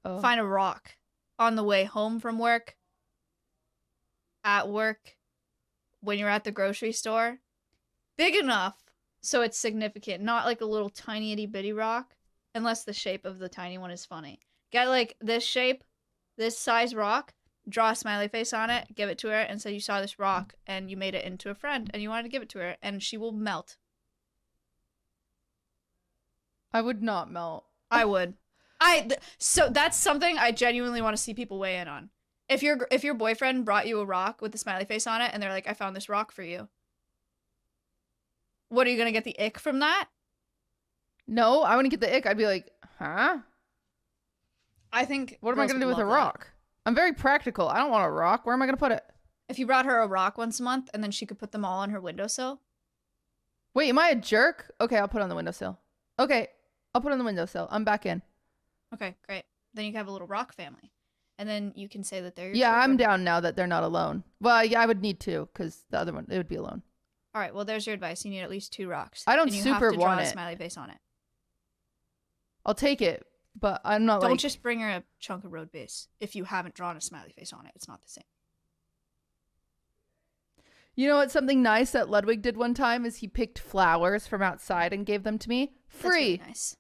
Oh. Find a rock on the way home from work, at work, when you're at the grocery store. Big enough so it's significant, not like a little tiny itty bitty rock, unless the shape of the tiny one is funny. Get like this shape, this size rock, draw a smiley face on it, give it to her, and say you saw this rock and you made it into a friend and you wanted to give it to her, and she will melt. I would not melt. I would. I th- so that's something I genuinely want to see people weigh in on. If your if your boyfriend brought you a rock with a smiley face on it and they're like, "I found this rock for you," what are you gonna get the ick from that? No, I wouldn't get the ick. I'd be like, huh? I think. What am I going to do with a love that. rock? I'm very practical. I don't want a rock. Where am I going to put it? If you brought her a rock once a month and then she could put them all on her windowsill. Wait, am I a jerk? Okay, I'll put it on the windowsill. Okay, I'll put it on the windowsill. I'm back in. Okay, great. Then you can have a little rock family, and then you can say that they're your Yeah, I'm down now that they're not alone. Well, yeah, I would need two because the other one it would be alone. All right. Well, there's your advice. You need at least two rocks. I don't and you super have to draw want a smiley face on it. I'll take it, but I'm not Don't like. just bring her a chunk of road base if you haven't drawn a smiley face on it. It's not the same. You know what? Something nice that Ludwig did one time is he picked flowers from outside and gave them to me free. really nice.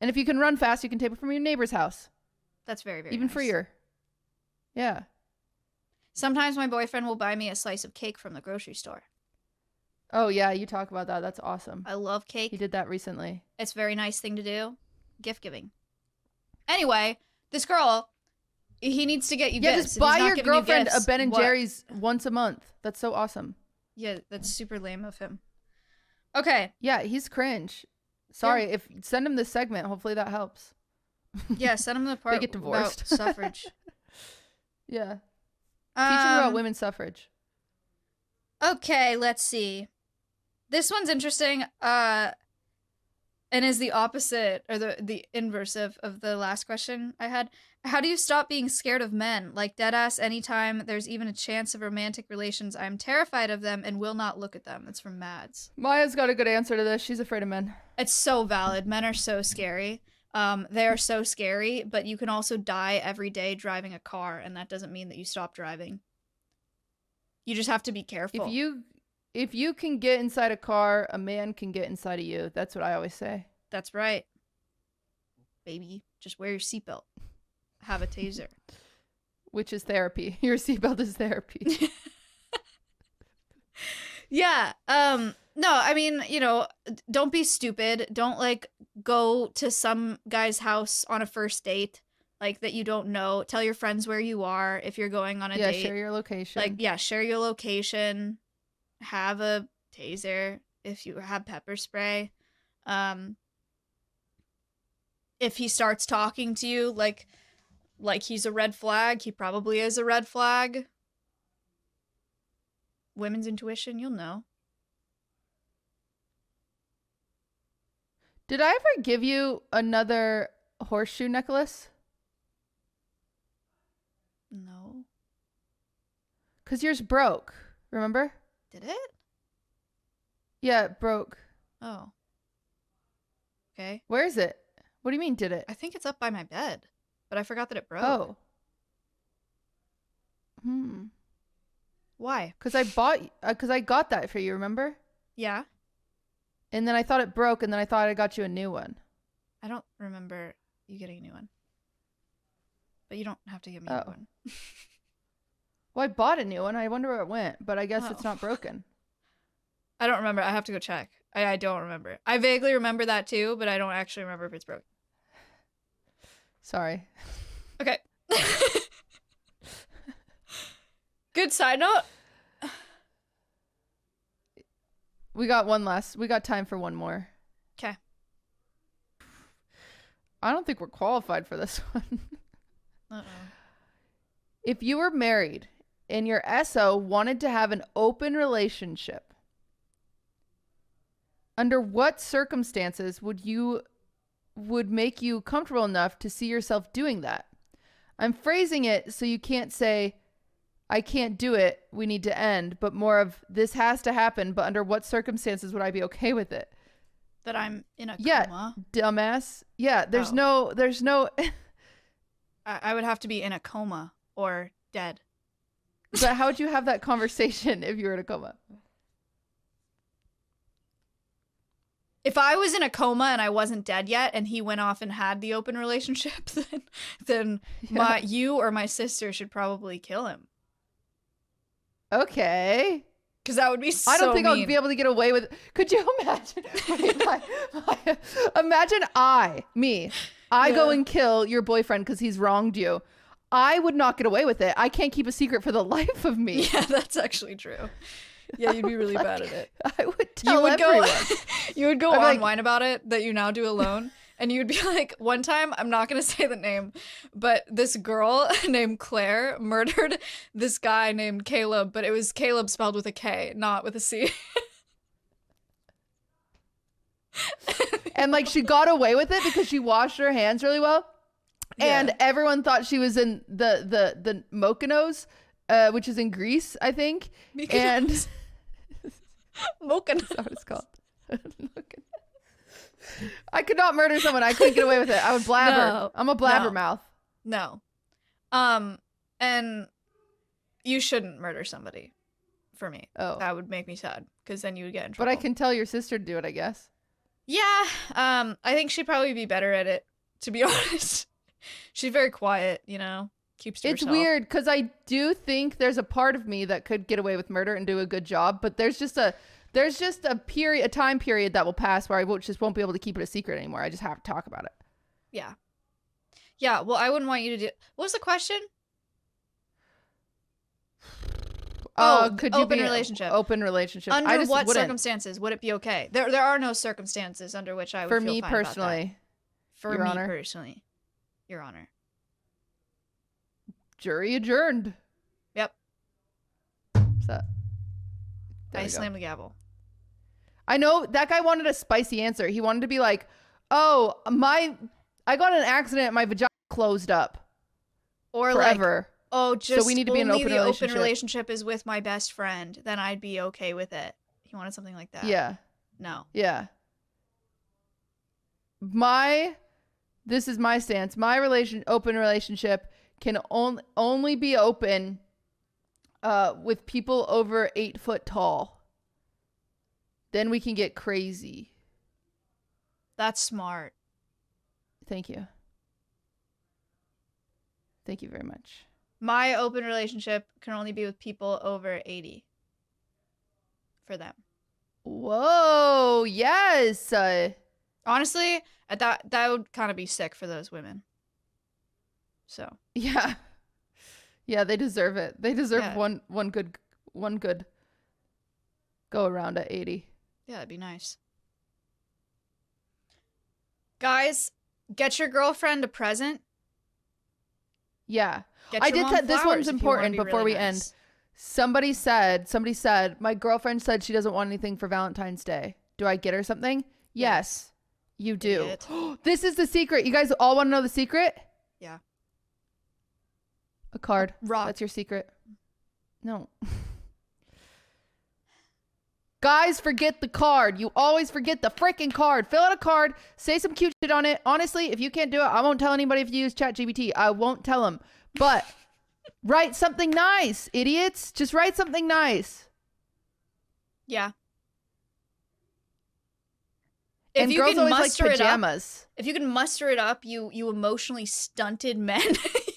And if you can run fast, you can take it from your neighbor's house, That's very very even nice. freer. Yeah. Sometimes my boyfriend will buy me a slice of cake from the grocery store. Oh yeah, you talk about that. That's awesome. I love cake. He did that recently. It's a very nice thing to do. Gift giving. Anyway, this girl, he needs to get you Yeah, gifts. just he's buy not your giving you girlfriend a gifts. Ben and What? Jerry's once a month. That's so awesome. Yeah, that's super lame of him. Okay. Yeah, he's cringe. Sorry, if send him this segment. Hopefully that helps. Yeah, send him the part They get about divorced. suffrage. Yeah, teach him about Um, women's suffrage. Okay, let's see. This one's interesting. Uh and is the opposite or the the inverse of, of the last question I had. How do you stop being scared of men? Like deadass anytime there's even a chance of romantic relations, I'm terrified of them and will not look at them. That's from Mads. Maya's got a good answer to this. She's afraid of men. It's so valid. Men are so scary. Um, they are so scary, but you can also die every day driving a car, and that doesn't mean that you stop driving. You just have to be careful. If you if you can get inside a car, a man can get inside of you. That's what I always say. That's right. Baby, just wear your seatbelt. Have a taser. Which is therapy. Your seatbelt is therapy. yeah. Um no, I mean, you know, don't be stupid. Don't like go to some guy's house on a first date like that you don't know. Tell your friends where you are if you're going on a yeah, date. share your location. like yeah, share your location. Have a taser if you have pepper spray. Um if he starts talking to you like like he's a red flag, he probably is a red flag. women's intuition, you'll know. Did I ever give you another horseshoe necklace? No. Cause yours broke. Remember? Did it? Yeah, it broke. Oh. Okay. Where is it? What do you mean? Did it? I think it's up by my bed, but I forgot that it broke. Oh. Hmm. Why? Cause I bought. Uh, Cause I got that for you. Remember? Yeah. And then I thought it broke, and then I thought I got you a new one. I don't remember you getting a new one. But you don't have to give me Oh. a new one. Well, I bought a new one. I wonder where it went, but I guess Oh. it's not oh. broken. I don't remember. I have to go check. I, I don't remember. I vaguely remember that too, but I don't actually remember if it's broken. Sorry. Okay. Good side note. We got one last. We got time for one more. Okay. I don't think we're qualified for this one. Uh-oh. if you were married and your SO wanted to have an open relationship, under what circumstances would you would make you comfortable enough to see yourself doing that? I'm phrasing it so you can't say I can't do it, we need to end, but more of this has to happen, but under what circumstances would I be okay with it? That I'm in a Yeah. coma. Dumbass. Yeah, there's Oh. no there's no I, I would have to be in a coma or dead. But how would you have that conversation if you were in a coma? If I was in a coma and I wasn't dead yet, and he went off and had the open relationship, then then my you or my sister should probably kill him Okay. because that would be. So I don't think mean. I'd be able to get away with. Could you imagine? My- my- imagine I, me, I go and kill your boyfriend because he's wronged you. I would not get away with it. I can't keep a secret for the life of me. Yeah, that's actually true. Yeah, you'd be really bad at it. I would tell you would everyone. go you would go I'd on be like- Wine About It that you now do alone and you'd be like one time i'm not going to say the name but this girl named claire murdered this guy named caleb but it was caleb spelled with a k not with a c and like she got away with it because she washed her hands really well. And Yeah. everyone thought she was in the the the Mokonos, uh, which is in Greece, I think. And Mykonos. Mocha. That's what it's called. I could not murder someone. I couldn't get away with it. I would blabber. No. I'm a blabbermouth. no um and you shouldn't murder somebody for me Oh. that would make me sad because then you would get in trouble. But I can tell your sister to do it, I guess. Yeah, um, I think she'd probably be better at it, to be honest. She's very quiet, you know, keeps to It's herself. weird because I do think there's a part of me that could get away with murder and do a good job, but there's just a there's just a period, a time period that will pass where I will, just won't be able to keep it a secret anymore. I just have to talk about it. Yeah. Yeah, well, I wouldn't want you to do. What was the question? Uh, Oh, could you open be relationship. Open relationship. I Under just what wouldn't. circumstances would it be okay? There, there are no circumstances under which I would For feel me fine about that. personally, For Your me Honor. personally, Your Honor. jury adjourned. Yep, So, there I slammed the gavel. I know that guy wanted a spicy answer. He wanted to be like, "Oh, my, I got an accident. My vagina closed up Or like, forever." oh, just so we need to be in an open the relationship. open relationship is with my best friend. Then I'd be okay with it. He wanted something like that. yeah, No. yeah. My, this is my stance. My relation, open relationship can only only be open, uh, with people over eight foot tall. Then we can get crazy. That's smart. Thank you. Thank you very much. My open relationship can only be with people over 80 for them. Whoa, yes. Uh, Honestly, at that that would kind of be sick for those women. So, yeah. Yeah, they deserve it. They deserve Yeah. one one good one good go around at 80. yeah, that'd be nice. Guys, get your girlfriend a present. Yeah. Get I did te- this one's if you wanna important be before really we end. Somebody said, somebody said, my girlfriend said she doesn't want anything for Valentine's Day. Do I get her something? Yes, you do. This is the secret. You guys all want to know the secret? Yeah. A card. rock. That's your secret. No. Guys, forget the card. You always forget the freaking card. Fill out a card, say some cute shit on it. Honestly, if you can't do it, I won't tell anybody if you use ChatGPT. I won't tell them. But write something nice, idiots. Just write something nice. Yeah. And If you girls can always like muster it up, if you can muster it up, you you emotionally stunted men,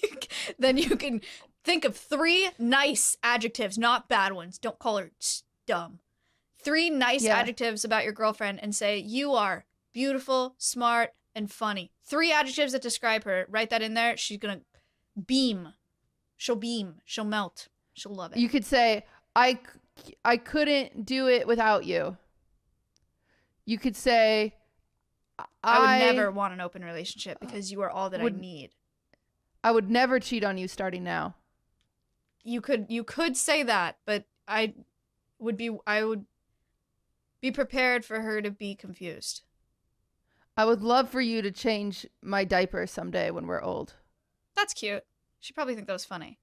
then you can think of three nice adjectives, not bad ones. Don't call her dumb. Three nice Yeah. adjectives about your girlfriend and say you are beautiful, smart, and funny. Three adjectives that describe her. Write that in there. She's gonna beam. She'll beam. She'll melt. She'll love it. You could say, I I couldn't do it without you. You could say, I would never want an open relationship because you are all that would- I need. I would never cheat on you starting now. you could you could say that, but I would be I would be prepared for her to be confused. I would love for you to change my diaper someday when we're old. That's cute. She'd probably think that was funny.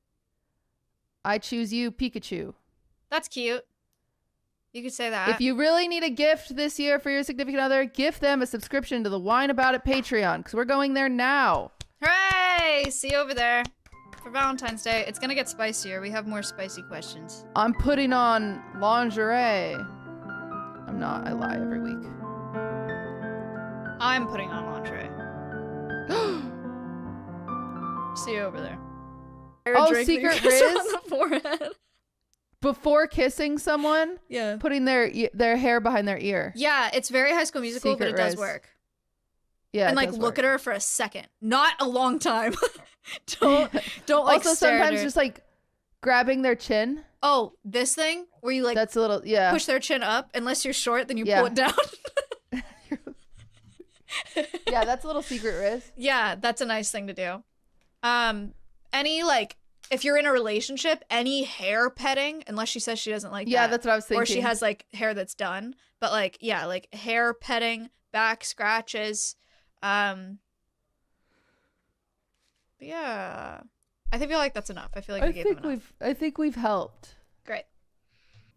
I choose you, Pikachu. That's cute. You could say that. If you really need a gift this year for your significant other, gift them a subscription to the Wine About It Patreon because we're going there now. Hooray! See you over there. For Valentine's Day, it's gonna get spicier. We have more spicy questions. I'm putting on lingerie. I'm not. I lie every week. I'm putting on lingerie. See you over there. Oh, Drink that you secret kiss rizz? on the forehead. Before kissing someone, Yeah. putting their their hair behind their ear. Yeah, it's very High School Musical, but Secret it does work. Yeah, and like look work. at her for a second, not a long time. don't don't like also, sometimes just like grabbing their chin. oh this thing where you like That's a little yeah. push their chin up. Unless you're short, then you Yeah. pull it down. yeah, that's a little secret, rizz. yeah, that's a nice thing to do. Um, any like if you're in a relationship, any hair petting, unless she says she doesn't like Yeah, that, that's what I was thinking. or she has like hair that's done, but like yeah, like hair petting, back scratches, um. yeah, I think- feel like that's enough. I feel like I we think enough. we've I think we've helped.